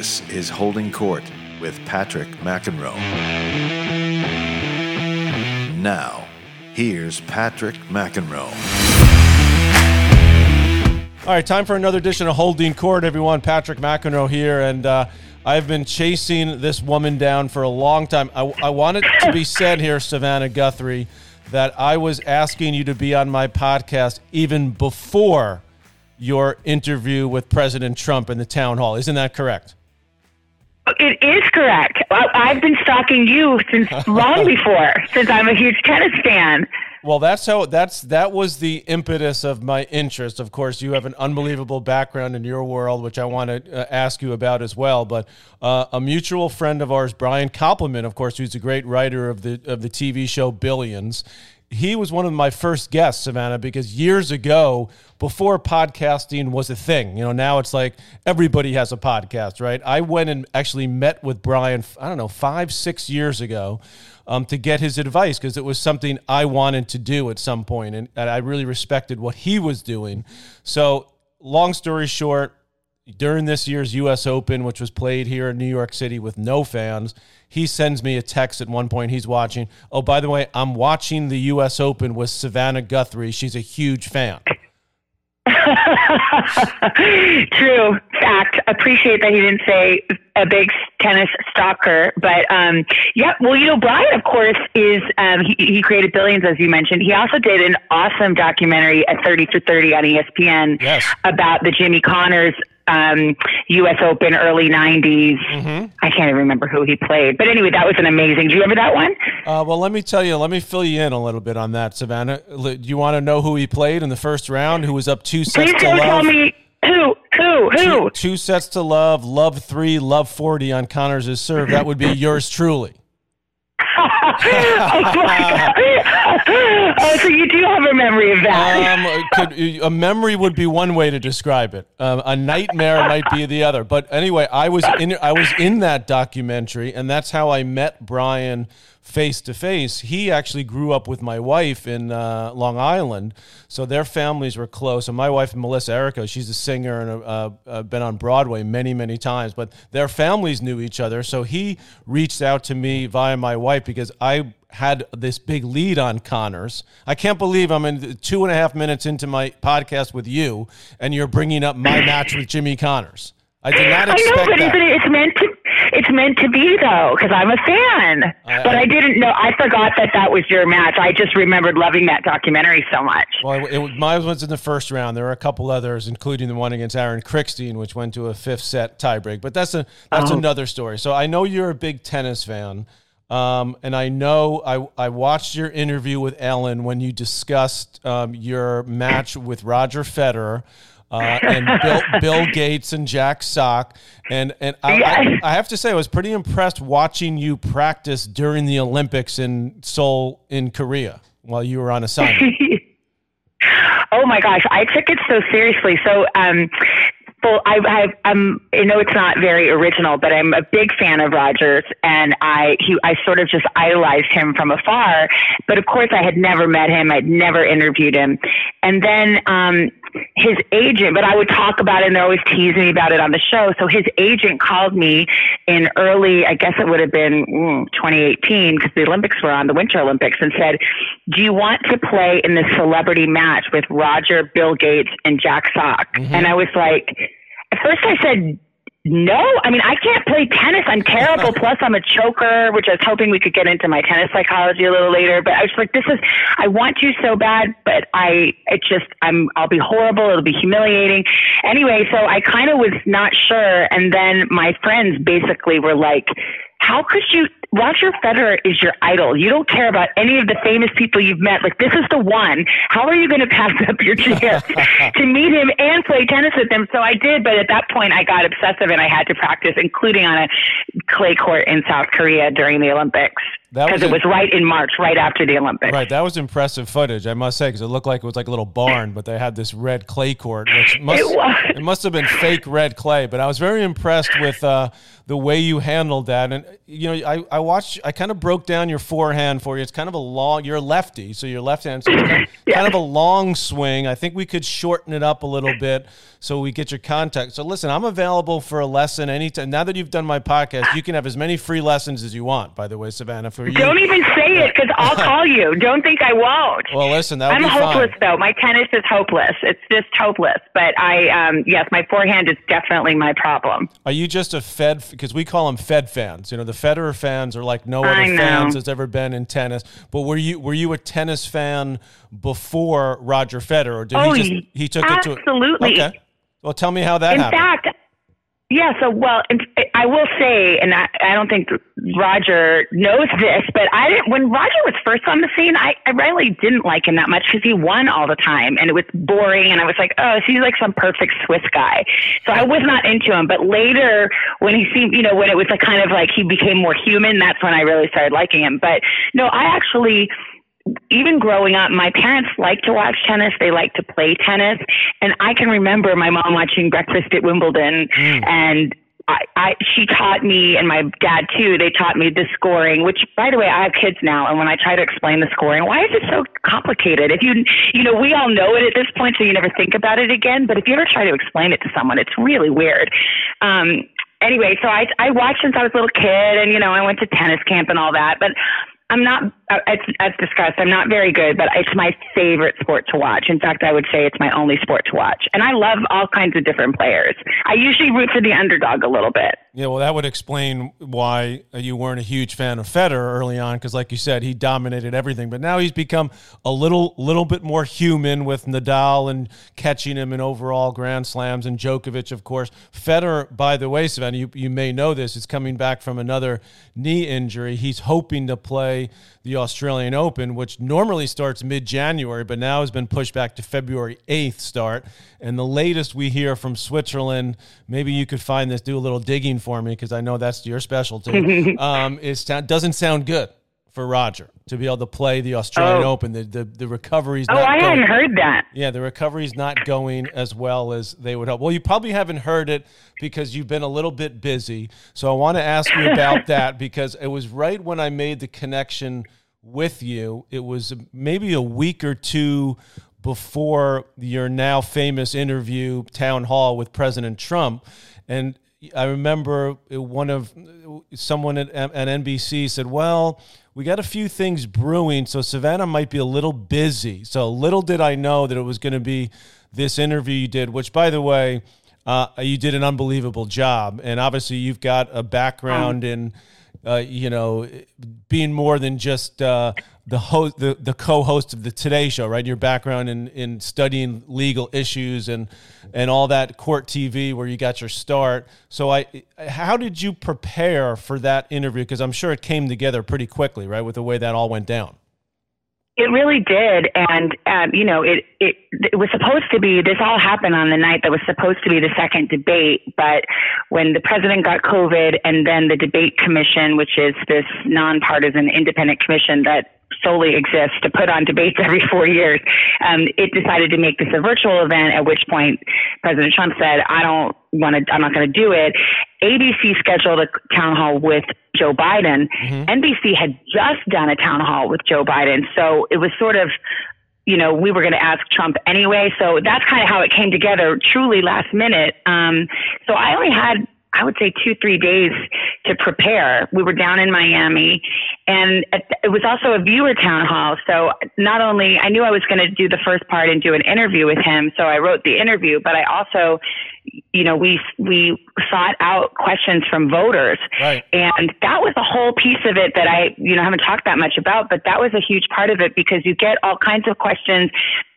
This is Holding Court with Patrick McEnroe. Now, here's Patrick McEnroe. All right, time for another edition of Holding Court, everyone. Patrick McEnroe here, and uh, I've been chasing this woman down for a long time. I, I want it to be said here, Savannah Guthrie, that I was asking you to be on my podcast even before your interview with President Trump in the town hall. Isn't that correct? It is correct. I've been stalking you since long before, since I'm a huge tennis fan. Well, that's how that's that was the impetus of my interest. Of course, you have an unbelievable background in your world, which I want to uh, ask you about as well. But uh, a mutual friend of ours, Brian Koppelman, of course, who's a great writer of the of the TV show Billions, he was one of my first guests, Savannah, because years ago, before podcasting was a thing, you know, now it's like everybody has a podcast, right? I went and actually met with Brian, I don't know, five, six years ago um, to get his advice because it was something I wanted to do at some point, and, and I really respected what he was doing. So, long story short, during this year's U.S. Open, which was played here in New York City with no fans, he sends me a text at one point. He's watching. Oh, by the way, I'm watching the U.S. Open with Savannah Guthrie. She's a huge fan. True fact. Appreciate that he didn't say a big tennis stalker, but um, yeah. Well, you know, Brian, of course, is um, he, he created Billions, as you mentioned. He also did an awesome documentary at Thirty for Thirty on ESPN Yes. about the Jimmy Connors um, U.S. Open early '90s. Mm-hmm. I can't even remember who he played, but anyway, that was an amazing. Do you remember that one? Uh, well, let me tell you, let me fill you in a little bit on that, Savannah. Do you want to know who he played in the first round? Who was up two sets Please to love? tell me who, who, who. two, two sets to love, love three, love 40 on Connors' serve. That would be yours truly. Oh oh, so you do have a memory of that. Um, could, a memory would be one way to describe it. Um, a nightmare might be the other. But anyway, I was in I was in that documentary, and that's how I met Brian face to face. He actually grew up with my wife in uh, Long Island, so their families were close. And my wife, Melissa Errico, she's a singer and uh, uh, been on Broadway many, many times. But their families knew each other, so he reached out to me via my wife because I had this big lead on Connors. I can't believe I'm in two and a half minutes into my podcast with you, and you're bringing up my match with Jimmy Connors. I did not I know, expect but that. it, it's meant to. Meant to be though, because I'm a fan. I- but I- I didn't know. I forgot that that was your match. I just remembered loving that documentary so much. Well, it, it, mine was in the first round. There were a couple others, including the one against Aaron Krickstein, which went to a fifth set tiebreak. But that's a that's Oh. another story. So I know you're a big tennis fan, um, and I know I I watched your interview with Ellen when you discussed um, your match with Roger Federer. Uh, and Bill, Bill Gates and Jack Sock, and and I, Yes. I, I have to say I was pretty impressed watching you practice during the Olympics in Seoul in Korea while you were on assignment. Oh my gosh, I took it so seriously. So, um, well, I, I, I'm, I know it's not very original, but I'm a big fan of Rogers, and I, he, I sort of just idolized him from afar. But of course, I had never met him. I'd never interviewed him, and then um, his agent. But I would talk about it, and they're always teasing me about it on the show. So his agent called me in early, I guess it would have been mm, 2018, because the Olympics were on, the Winter Olympics, and said, "Do you want to play in this celebrity match with Roger, Bill Gates, and Jack Sock?" And I was like, at first I said no. I mean, I can't play tennis. I'm terrible. Plus, I'm a choker, which I was hoping we could get into my tennis psychology a little later. But I was like, this is, I want you so bad, but I, it just, I'm, I'll be horrible. It'll be humiliating. Anyway, so I kind of was not sure. And then my friends basically were like, how could you, Roger Federer is your idol. You don't care about any of the famous people you've met. Like, this is the one. How are you going to pass up your chance to meet him and play tennis with him? So I did, but at that point I got obsessive and I had to practice, including on a clay court in South Korea during the Olympics. That Because was it was right in March, right after the Olympics. Right, that was impressive footage, I must say, because it looked like it was like a little barn, but they had this red clay court, which must It was. it must have been fake red clay. But I was very impressed with uh, the way you handled that. And you know, I, I watched, I kind of broke down your forehand for you. It's kind of a long. You're a lefty, so your left hand, so kind, of, yeah. kind of a long swing. I think we could shorten it up a little bit so we get your contact. So listen, I'm available for a lesson anytime. Now that you've done my podcast, you can have as many free lessons as you want. By the way, Savannah, for you. Don't even say it because I'll call you. Don't think I won't. Well, listen, that was I'm hopeless fine. though. My tennis is hopeless. It's just hopeless. But I, um, yes, my forehand is definitely my problem. Are you just a Fed? Because we call them Fed fans. You know, the Federer fans are like no other fans has ever been in tennis. But were you were you a tennis fan before Roger Federer, or did oh, he just he took absolutely. it to absolutely? Okay. Well, tell me how that in happened. fact, yeah. So, well, I will say, and I, I don't think Roger knows this, but I didn't. When Roger was first on the scene, I, I really didn't like him that much because he won all the time, and it was boring. And I was like, oh, he's like some perfect Swiss guy. So I was not into him. But later, when he seemed, you know, when it was like kind of like he became more human, that's when I really started liking him. But no, I actually even growing up, my parents liked to watch tennis. They liked to play tennis. And I can remember my mom watching Breakfast at Wimbledon mm. and I, I, she taught me and my dad too, they taught me the scoring, which by the way, I have kids now. And when I try to explain the scoring, why is it so complicated? If you, you know, we all know it at this point, so you never think about it again. But if you ever try to explain it to someone, it's really weird. Um, anyway, so I, I watched since I was a little kid and, you know, I went to tennis camp and all that, but I'm not, uh, as, as discussed, I'm not very good, but it's my favorite sport to watch. In fact, I would say it's my only sport to watch. And I love all kinds of different players. I usually root for the underdog a little bit. Yeah, well, that would explain why you weren't a huge fan of Federer early on, because, like you said, he dominated everything. But now he's become a little, little bit more human with Nadal and catching him in overall Grand Slams, and Djokovic, of course. Federer, by the way, Savannah, you, you may know this, is coming back from another knee injury. He's hoping to play the Australian Open, which normally starts mid January, but now has been pushed back to February 8th start. And the latest we hear from Switzerland, maybe you could find this, do a little digging for me because I know that's your specialty, um, is, doesn't sound good for Roger to be able to play the Australian oh. Open. The the, the recovery's oh, not I going, hadn't heard that. Yeah, the recovery's not going as well as they would hope. Well, you probably haven't heard it because you've been a little bit busy. So I want to ask you about that because it was right when I made the connection with you. It was maybe a week or two before your now famous interview town hall with President Trump and I remember one of someone at, at NBC said, "Well, we got a few things brewing, so Savannah might be a little busy." So little did I know that it was going to be this interview you did, which, by the way, uh, you did an unbelievable job, and obviously you've got a background in uh, you know, being more than just uh, the host, the, the co-host of the Today Show, right? Your background in, in studying legal issues and and all that court TV, where you got your start. So, I, how did you prepare for that interview? Because I'm sure it came together pretty quickly, right, with the way that all went down. It really did, and um, you know, it, it it was supposed to be. This all happened on the night that was supposed to be the second debate, but when the president got COVID, and then the debate commission, which is this nonpartisan independent commission that solely exists to put on debates every four years, um, it decided to make this a virtual event. At which point, President Trump said, "I don't want to. I'm not going to do it." ABC scheduled a town hall with Joe Biden. Mm-hmm. NBC had just done a town hall with Joe Biden, so it was sort of you know, we were going to ask Trump anyway. So that's kind of how it came together, truly last minute. Um, so I only had I would say two, three days to prepare. We were down in Miami and it was also a viewer town hall. So not only I knew I was going to do the first part and do an interview with him. So I wrote the interview, but I also, you know, we, we sought out questions from voters right. and that was a whole piece of it that I, you know, haven't talked that much about, but that was a huge part of it because you get all kinds of questions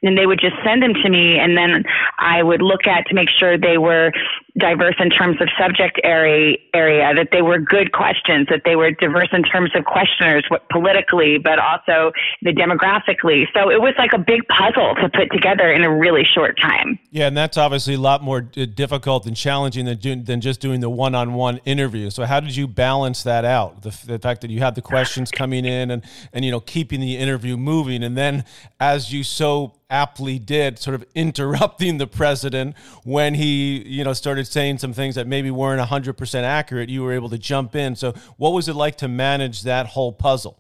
and they would just send them to me and then I would look at to make sure they were diverse in terms of subject area, area that they were good questions, that they were diverse in terms of questioners, what politically, but also the demographically. So it was like a big puzzle to put together in a really short time. Yeah, and that's obviously a lot more uh, difficult and challenging than doing, than just doing the one-on-one interview. So how did you balance that out? The, the fact that you had the questions coming in and and you know keeping the interview moving, and then as you so aptly did, sort of interrupting the president when he, you know, started saying some things that maybe weren't 100% accurate. You were able to jump in. So, what was it like to manage that whole puzzle?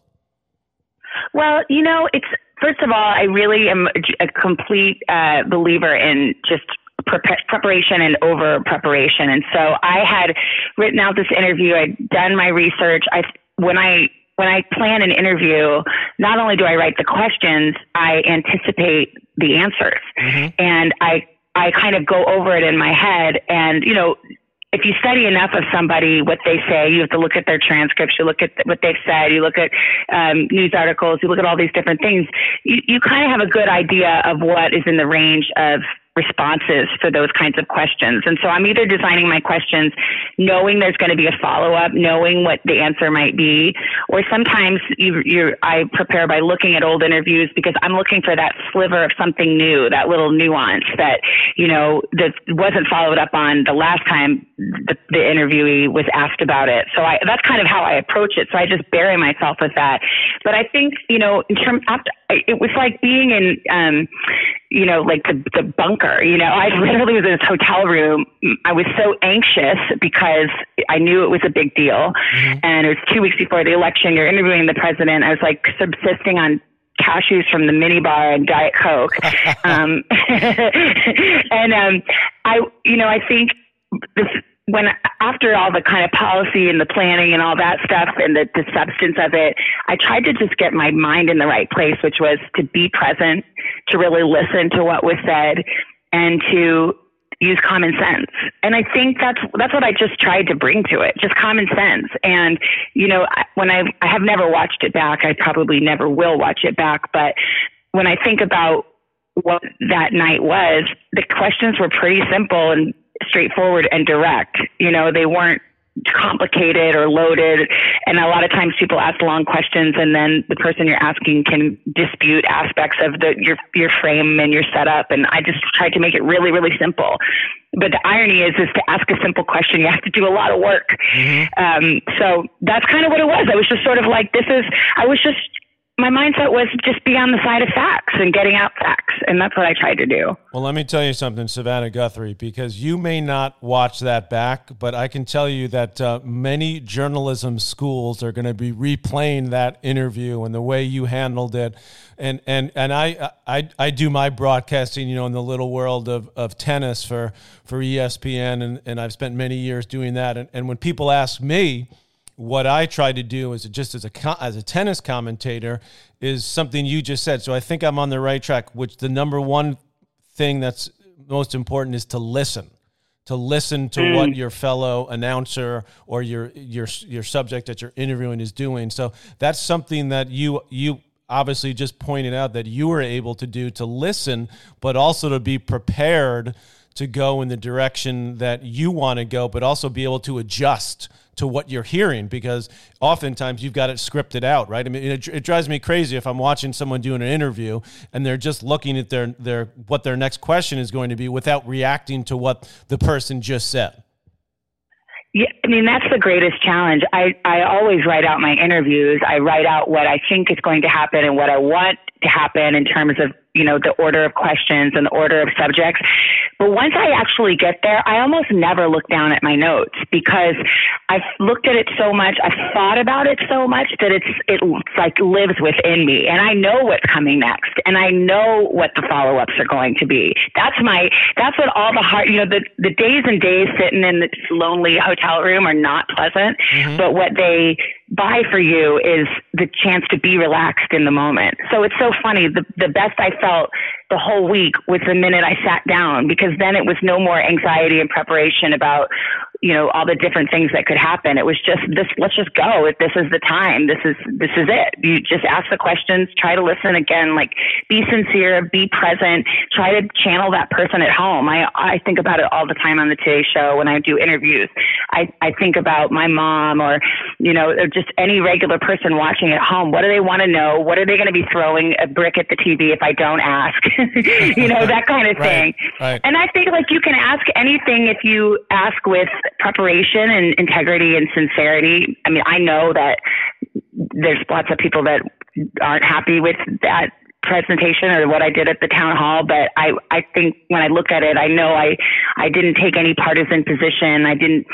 Well, you know, it's first of all, I really am a complete uh, believer in just preparation and over preparation. And so I had written out this interview. I'd done my research. I when I when I plan an interview, not only do I write the questions, I anticipate the answers, mm-hmm. and I I kind of go over it in my head. And you know, if you study enough of somebody, what they say, you have to look at their transcripts, you look at what they've said, you look at um, news articles, you look at all these different things. You, you kind of have a good idea of what is in the range of responses for those kinds of questions. And so I'm either designing my questions knowing there's going to be a follow up, knowing what the answer might be, or sometimes you, you I prepare by looking at old interviews because I'm looking for that sliver of something new, that little nuance that, you know, that wasn't followed up on the last time the, the interviewee was asked about it. So I, that's kind of how I approach it. So I just bury myself with that. But I think, you know, in terms after, it was like being in, um, you know, like the, the bunker, you know, I literally was in this hotel room. I was so anxious because I knew it was a big deal. Mm-hmm. And it was two weeks before the election. You're interviewing the president. I was like subsisting on cashews from the minibar and diet coke. um, and, um, I, you know, I think this, when after all the kind of policy and the planning and all that stuff and the, the substance of it, I tried to just get my mind in the right place, which was to be present, to really listen to what was said, and to use common sense. And I think that's that's what I just tried to bring to it, just common sense. And you know, when I I have never watched it back, I probably never will watch it back, but when I think about what that night was, the questions were pretty simple and straightforward and direct. You know, they weren't complicated or loaded. And a lot of times people ask long questions and then the person you're asking can dispute aspects of the your your frame and your setup. And I just tried to make it really, really simple. But the irony is is to ask a simple question you have to do a lot of work. Mm-hmm. Um, so that's kind of what it was. I was just sort of like this is I was just my mindset was just be on the side of facts and getting out facts. And that's what I tried to do. Well, let me tell you something, Savannah Guthrie, because you may not watch that back, but I can tell you that uh, many journalism schools are going to be replaying that interview and the way you handled it. And, and, and I, I, I do my broadcasting, you know, in the little world of, of tennis for, for ESPN. And, and I've spent many years doing that. And, and when people ask me, what I try to do is just as a as a tennis commentator is something you just said. So I think I'm on the right track. Which the number one thing that's most important is to listen, to listen to mm. what your fellow announcer or your your your subject that you're interviewing is doing. So that's something that you you obviously just pointed out that you were able to do to listen, but also to be prepared to go in the direction that you want to go, but also be able to adjust to what you're hearing because oftentimes you've got it scripted out, right? I mean, it, it, drives me crazy if I'm watching someone doing an interview and they're just looking at their their what their next question is going to be without reacting to what the person just said. Yeah, I mean that's the greatest challenge. I I always write out my interviews. I write out what I think is going to happen and what I want to happen in terms of you know, the order of questions and the order of subjects. But once I actually get there, I almost never look down at my notes because I've looked at it so much, I've thought about it so much that it's it like lives within me, and I know what's coming next, and I know what the follow ups are going to be. That's my that's what all the hard you know the the days and days sitting in this lonely hotel room are not pleasant, mm-hmm. but what they buy for you is the chance to be relaxed in the moment. So it's so funny. The the best I felt the whole week was the minute I sat down because then it was no more anxiety and preparation about you know all the different things that could happen. It was just this let's just go. If this is the time this is this is it. You just ask the questions try to listen again like be sincere be present try to channel that person at home. I i think about it all the time on the today show when i do interviews i i think about my mom or you know or just any regular person watching at home what do they want to know what are they going to be throwing a brick at the tv if i don't ask you know that kind of thing right. and i think like you can ask anything if you ask with preparation and integrity and sincerity. I mean, I know that there's lots of people that aren't happy with that presentation or what I did at the town hall, but I, I think when I look at it, I know I, I didn't take any partisan position. I didn't,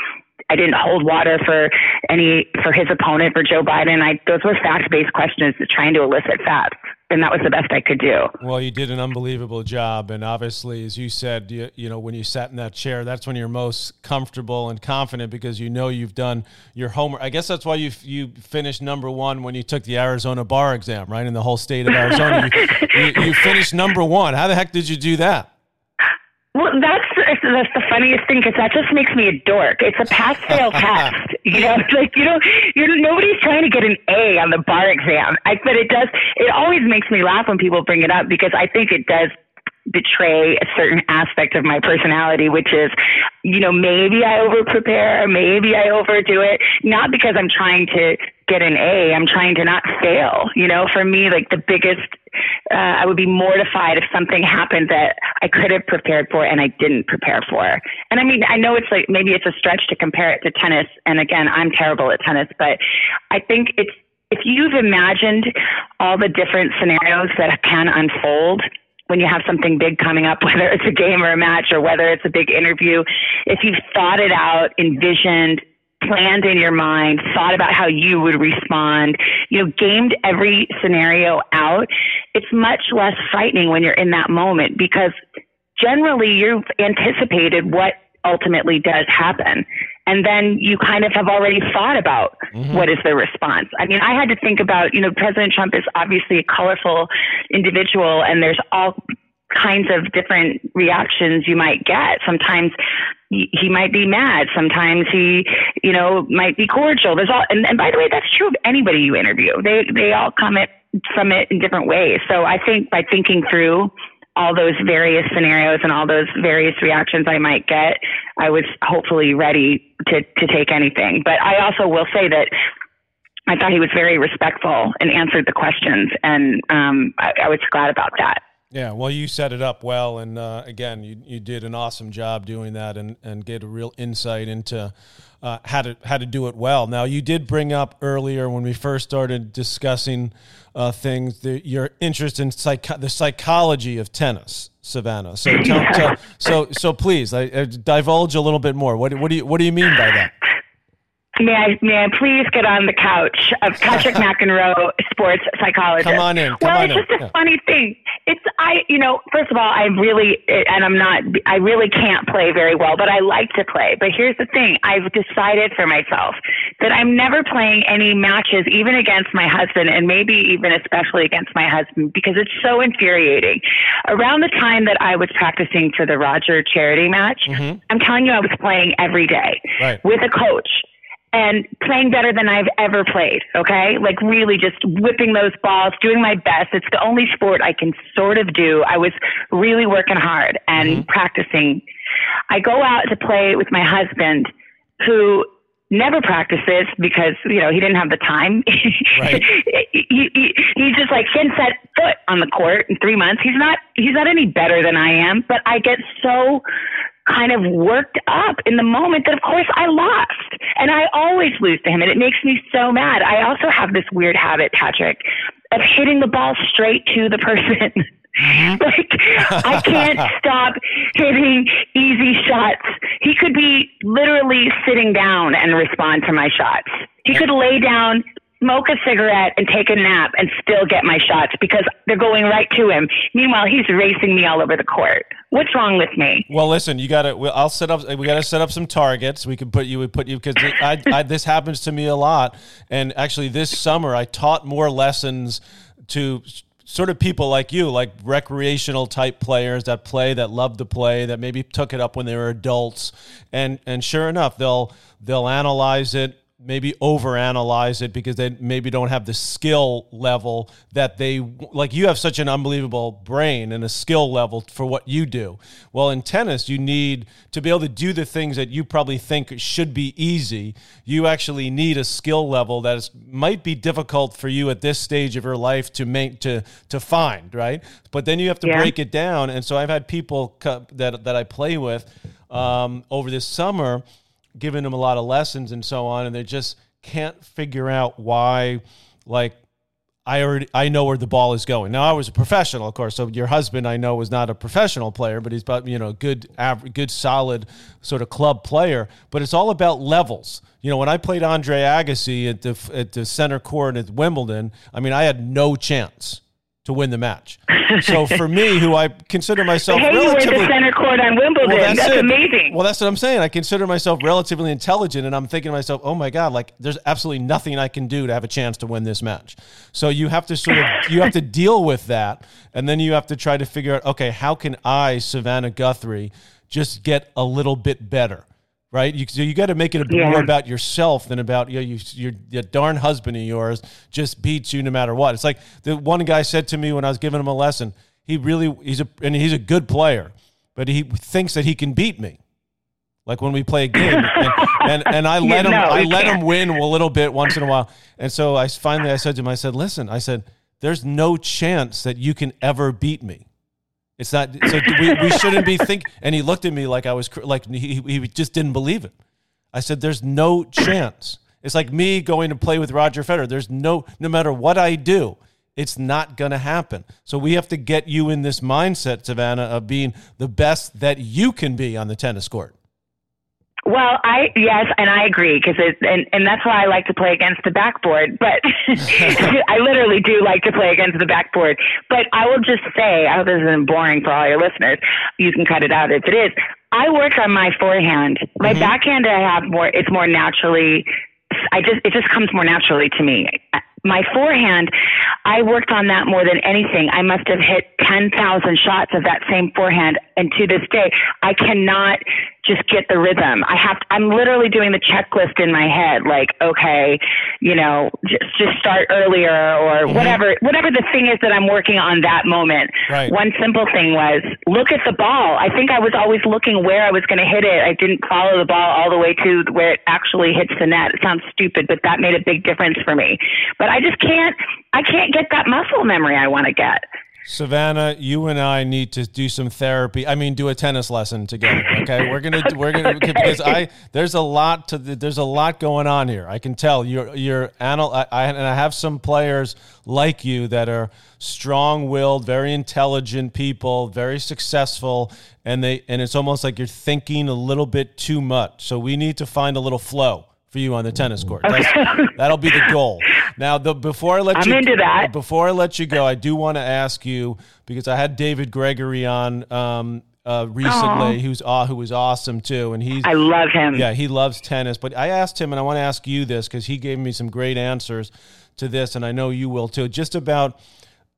I didn't hold water for any, for his opponent, for Joe Biden. I, those were fact based questions trying to elicit facts and that was the best I could do. Well, you did an unbelievable job, and obviously, as you said, you, you know when you sat in that chair, that's when you're most comfortable and confident because you know you've done your homework. I guess that's why you you finished number one when you took the Arizona bar exam, right? In the whole state of Arizona, you, you, you finished number one. How the heck did you do that? Well, that's that's the funniest thing because that just makes me a dork. It's a pass fail test. You know, it's like you know, you're nobody's trying to get an A on the bar exam. I but it does. It always makes me laugh when people bring it up because I think it does betray a certain aspect of my personality, which is, you know, maybe I over prepare, maybe I overdo it, not because I'm trying to get an A, I'm trying to not fail. You know, for me, like the biggest, uh, I would be mortified if something happened that I could have prepared for and I didn't prepare for. And I mean, I know it's like maybe it's a stretch to compare it to tennis. And again, I'm terrible at tennis, but I think it's, if you've imagined all the different scenarios that can unfold when you have something big coming up, whether it's a game or a match or whether it's a big interview, if you've thought it out, envisioned, planned in your mind, thought about how you would respond, you know, gamed every scenario out, it's much less frightening when you're in that moment because generally you've anticipated what ultimately does happen. And then you kind of have already thought about mm-hmm. what is the response. I mean, I had to think about, you know, President Trump is obviously a colorful individual and there's all kinds of different reactions you might get. Sometimes he might be mad. Sometimes he, you know, might be cordial. There's all, and, and by the way, that's true of anybody you interview. They, they all come at, from it in different ways. So I think by thinking through all those various scenarios and all those various reactions I might get, I was hopefully ready to, to take anything. But I also will say that I thought he was very respectful and answered the questions, and um, I, I was glad about that. Yeah, well, you set it up well, and uh, again, you, you did an awesome job doing that, and, and get a real insight into uh, how to how to do it well. Now, you did bring up earlier when we first started discussing uh, things the, your interest in psych- the psychology of tennis, Savannah. So, tell, tell, so so please, I, I divulge a little bit more. What what do you what do you mean by that? May I, may I please get on the couch of Patrick McEnroe, sports psychologist? Come on in. Come well, on it's just a yeah. funny thing. It's I, you know, first of all, I really, and I'm not, I really can't play very well, but I like to play. But here's the thing: I've decided for myself that I'm never playing any matches, even against my husband, and maybe even especially against my husband, because it's so infuriating. Around the time that I was practicing for the Roger charity match, mm-hmm. I'm telling you, I was playing every day right. with a coach and playing better than I've ever played. Okay. Like really just whipping those balls, doing my best. It's the only sport I can sort of do. I was really working hard and mm-hmm. practicing. I go out to play with my husband who never practices because, you know, he didn't have the time. Right. he, he, he's just like, he hadn't set foot on the court in three months. He's not, he's not any better than I am, but I get so kind of worked up in the moment that of course I lost. And I always lose to him and it makes me so mad. I also have this weird habit, Patrick, of hitting the ball straight to the person. Mm-hmm. like I can't stop hitting easy shots. He could be literally sitting down and respond to my shots. He could lay down, smoke a cigarette and take a nap and still get my shots because they're going right to him. Meanwhile, he's racing me all over the court. What's wrong with me? Well, listen, you got to. I'll set up. We got to set up some targets. We can put you. We put you because this happens to me a lot. And actually, this summer I taught more lessons to sort of people like you, like recreational type players that play, that love to play, that maybe took it up when they were adults, and and sure enough, they'll they'll analyze it maybe overanalyze it because they maybe don't have the skill level that they like you have such an unbelievable brain and a skill level for what you do. Well in tennis you need to be able to do the things that you probably think should be easy. You actually need a skill level that is, might be difficult for you at this stage of your life to make to to find right? But then you have to yeah. break it down. And so i've had people that that i play with um, over this summer giving them a lot of lessons and so on, and they just can't figure out why, like, I already I know where the ball is going. Now I was a professional, of course. So your husband I know was not a professional player, but he's about you know good average, good solid sort of club player. But it's all about levels. You know, when I played Andre Agassi at the at the center court at Wimbledon, I mean I had no chance to win the match. So for me, who I consider myself hey, relatively you the center court on Wimbledon. Well, that's, that's amazing. Well, that's what I'm saying. I consider myself relatively intelligent, and I'm thinking to myself, oh my god, like there's absolutely nothing I can do to have a chance to win this match. So you have to sort of you have to deal with that, and then you have to try to figure out, okay, how can I, Savannah Guthrie, just get a little bit better? Right? You, so you got to make it a yeah. more about yourself than about you know, you, your, your darn husband of yours just beats you no matter what. It's like the one guy said to me when I was giving him a lesson. He really he's a and he's a good player, but he thinks that he can beat me. Like when we play a game, and, and, and I let him I let can't. him win a little bit once in a while. And so I finally I said to him, I said, listen, I said, there's no chance that you can ever beat me. It's not so we, we shouldn't be think. And he looked at me like I was like he he just didn't believe it. I said, "There's no chance." It's like me going to play with Roger Federer. There's no no matter what I do, it's not going to happen. So we have to get you in this mindset, Savannah, of being the best that you can be on the tennis court. Well, I yes, and I agree because it and and that's why I like to play against the backboard. But I literally do like to play against the backboard. But I will just say, I hope this isn't boring for all your listeners. You can cut it out if it is. I work on my forehand. My mm-hmm. backhand, I have more. It's more naturally. I just it just comes more naturally to me my forehand, I worked on that more than anything. I must have hit 10,000 shots of that same forehand. And to this day, I cannot just get the rhythm. I have, I'm literally doing the checklist in my head, like, okay, you know, just, just start earlier or mm-hmm. whatever, whatever the thing is that I'm working on that moment. Right. One simple thing was look at the ball. I think I was always looking where I was going to hit it. I didn't follow the ball all the way to where it actually hits the net. It sounds stupid, but that made a big difference for me. But I just can't, I can't get that muscle memory I want to get. Savannah, you and I need to do some therapy. I mean, do a tennis lesson together. Okay, we're gonna we're gonna because I there's a lot to there's a lot going on here. I can tell you're you're anal. I, I and I have some players like you that are strong-willed, very intelligent people, very successful, and they and it's almost like you're thinking a little bit too much. So we need to find a little flow for you on the tennis court. that'll be the goal. Now, the, before I let I'm you into that. before I let you go, I do want to ask you because I had David Gregory on um, uh, recently, Aww. who's uh, who was awesome too, and he's I love him. Yeah, he loves tennis. But I asked him, and I want to ask you this because he gave me some great answers to this, and I know you will too. Just about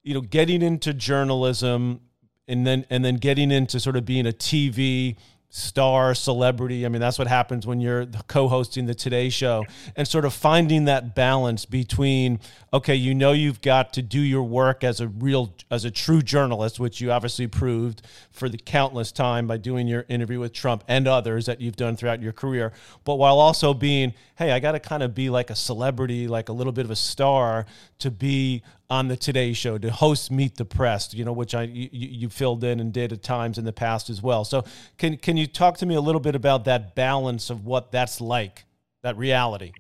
you know getting into journalism and then and then getting into sort of being a TV star celebrity. I mean, that's what happens when you're co-hosting the Today Show and sort of finding that balance between okay, you know you've got to do your work as a real as a true journalist, which you obviously proved for the countless time by doing your interview with Trump and others that you've done throughout your career, but while also being, hey, I got to kind of be like a celebrity, like a little bit of a star to be on the Today Show to host Meet the Press, you know, which I you, you, filled in and did at times in the past as well. So can can you talk to me a little bit about that balance of what that's like, that reality?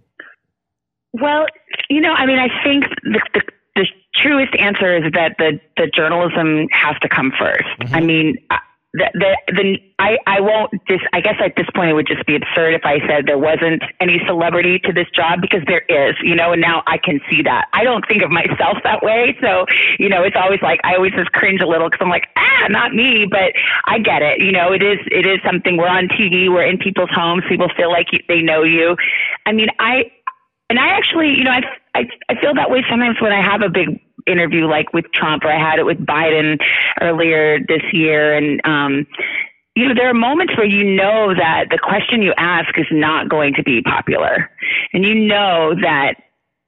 Well, you know, I mean, I think the, the, the truest answer is that the the journalism has to come 1st mm-hmm. I mean, the, the, the I, I won't just, I guess at this point it would just be absurd if I said there wasn't any celebrity to this job because there is, you know, and now I can see that. I don't think of myself that way. So, you know, it's always like, I always just cringe a little because I'm like, ah, not me, but I get it. You know, it is, it is something we're on TV, we're in people's homes. People feel like they know you. I mean, I, and I actually, you know, I, I, I feel that way sometimes when I have a big interview like with Trump or I had it with Biden earlier this year. And, um, you know, there are moments where you know that the question you ask is not going to be popular. And you know that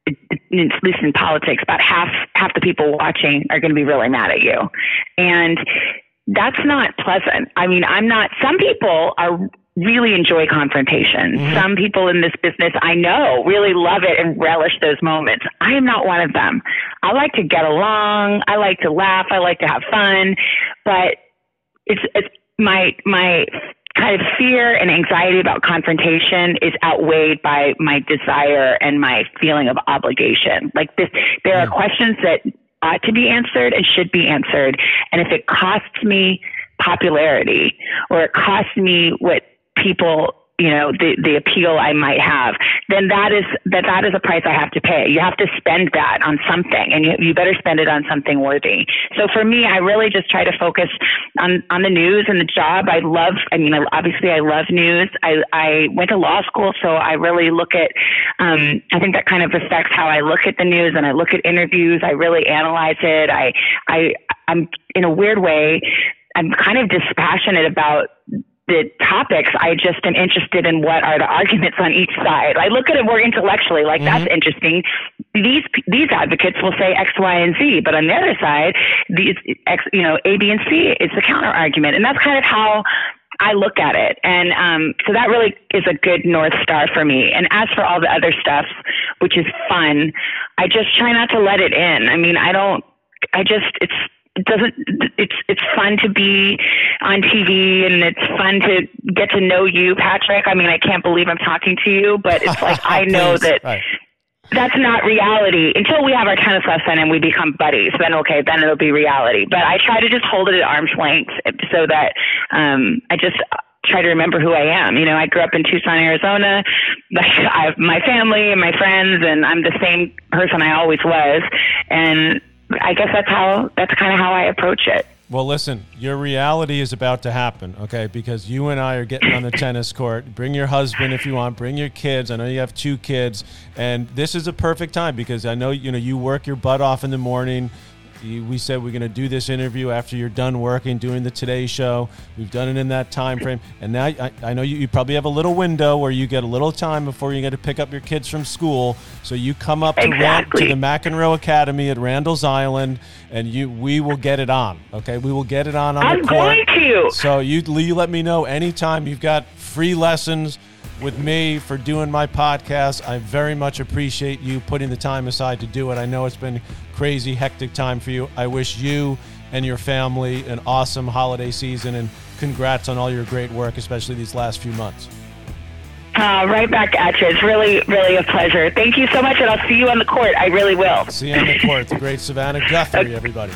at least in politics, about half half the people watching are going to be really mad at you, and that's not pleasant. I mean, I'm not. Some people are really enjoy confrontation. Mm-hmm. Some people in this business I know really love it and relish those moments. I am not one of them. I like to get along. I like to laugh. I like to have fun, but it's, it's my, my kind of fear and anxiety about confrontation is outweighed by my desire and my feeling of obligation. Like this, there are questions that ought to be answered and should be answered. And if it costs me popularity or it costs me what people you know the the appeal I might have, then that is that that is a price I have to pay. You have to spend that on something, and you, you better spend it on something worthy. So for me, I really just try to focus on on the news and the job. I love. I mean, obviously, I love news. I I went to law school, so I really look at. Um, I think that kind of affects how I look at the news, and I look at interviews. I really analyze it. I I I'm in a weird way. I'm kind of dispassionate about the topics, I just am interested in what are the arguments on each side. I look at it more intellectually, like mm-hmm. that's interesting. These these advocates will say X, Y, and Z, but on the other side, these X, you know, A, B, and C is the counter argument, and that's kind of how I look at it. And um, so that really is a good North Star for me. And as for all the other stuff, which is fun, I just try not to let it in. I mean, I don't, I just, it's, it doesn't it's it's fun to be on TV and it's fun to get to know you, Patrick. I mean, I can't believe I'm talking to you, but it's like I know that right. that's not reality until we have our tennis lesson and we become buddies. Then okay, then it'll be reality. But I try to just hold it at arm's length so that um, I just try to remember who I am. You know, I grew up in Tucson, Arizona. Like I have my family and my friends, and I'm the same person I always was. And I guess that's how that's kind of how I approach it. Well, listen, your reality is about to happen, okay? Because you and I are getting on the tennis court. Bring your husband if you want. Bring your kids. I know you have two kids, and this is a perfect time because I know you know you work your butt off in the morning we said we're going to do this interview after you're done working, doing the Today Show. We've done it in that time frame, and now I, I know you, you, probably have a little window where you get a little time before you get to pick up your kids from school. So you come up to, exactly. to the McEnroe Academy at Randall's Island, and you we will get it on. Okay, we will get it on on I'm the court. going to. So you you let me know anytime you've got free lessons with me for doing my podcast. I very much appreciate you putting the time aside to do it. I know it's been crazy, hectic time for you. I wish you and your family an awesome holiday season and congrats on all your great work, especially these last few months. Uh, right back at you. It's really, really a pleasure. Thank you so much, and I'll see you on the court. I really will. See you on the court. The great Savannah Guthrie, everybody.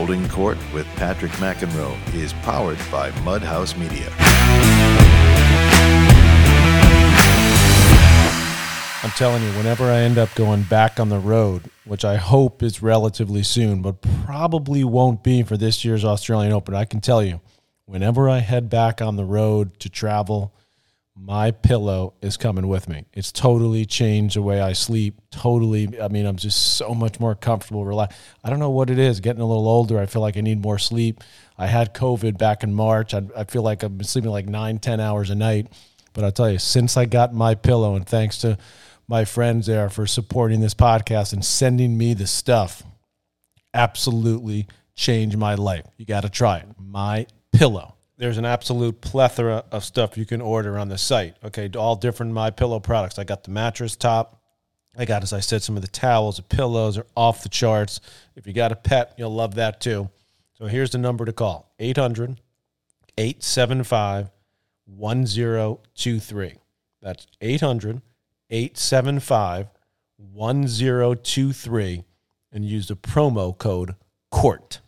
Holding Court with Patrick McEnroe is powered by Mudhouse Media. I'm telling you, whenever I end up going back on the road, which I hope is relatively soon, but probably won't be for this year's Australian Open, I can tell you, whenever I head back on the road to travel, my pillow is coming with me. It's totally changed the way I sleep. Totally. I mean, I'm just so much more comfortable, relaxed. I don't know what it is. Getting a little older, I feel like I need more sleep. I had COVID back in March. I, I feel like I've been sleeping like nine, ten hours a night. But I'll tell you, since I got my pillow, and thanks to my friends there for supporting this podcast and sending me the stuff, absolutely changed my life. You got to try it. My pillow there's an absolute plethora of stuff you can order on the site. Okay, all different my pillow products. I got the mattress top. I got, as I said, some of the towels, the pillows are off the charts. If you got a pet, you'll love that too. So here's the number to call 800 875 1023. That's 800 875 1023 and use the promo code COURT.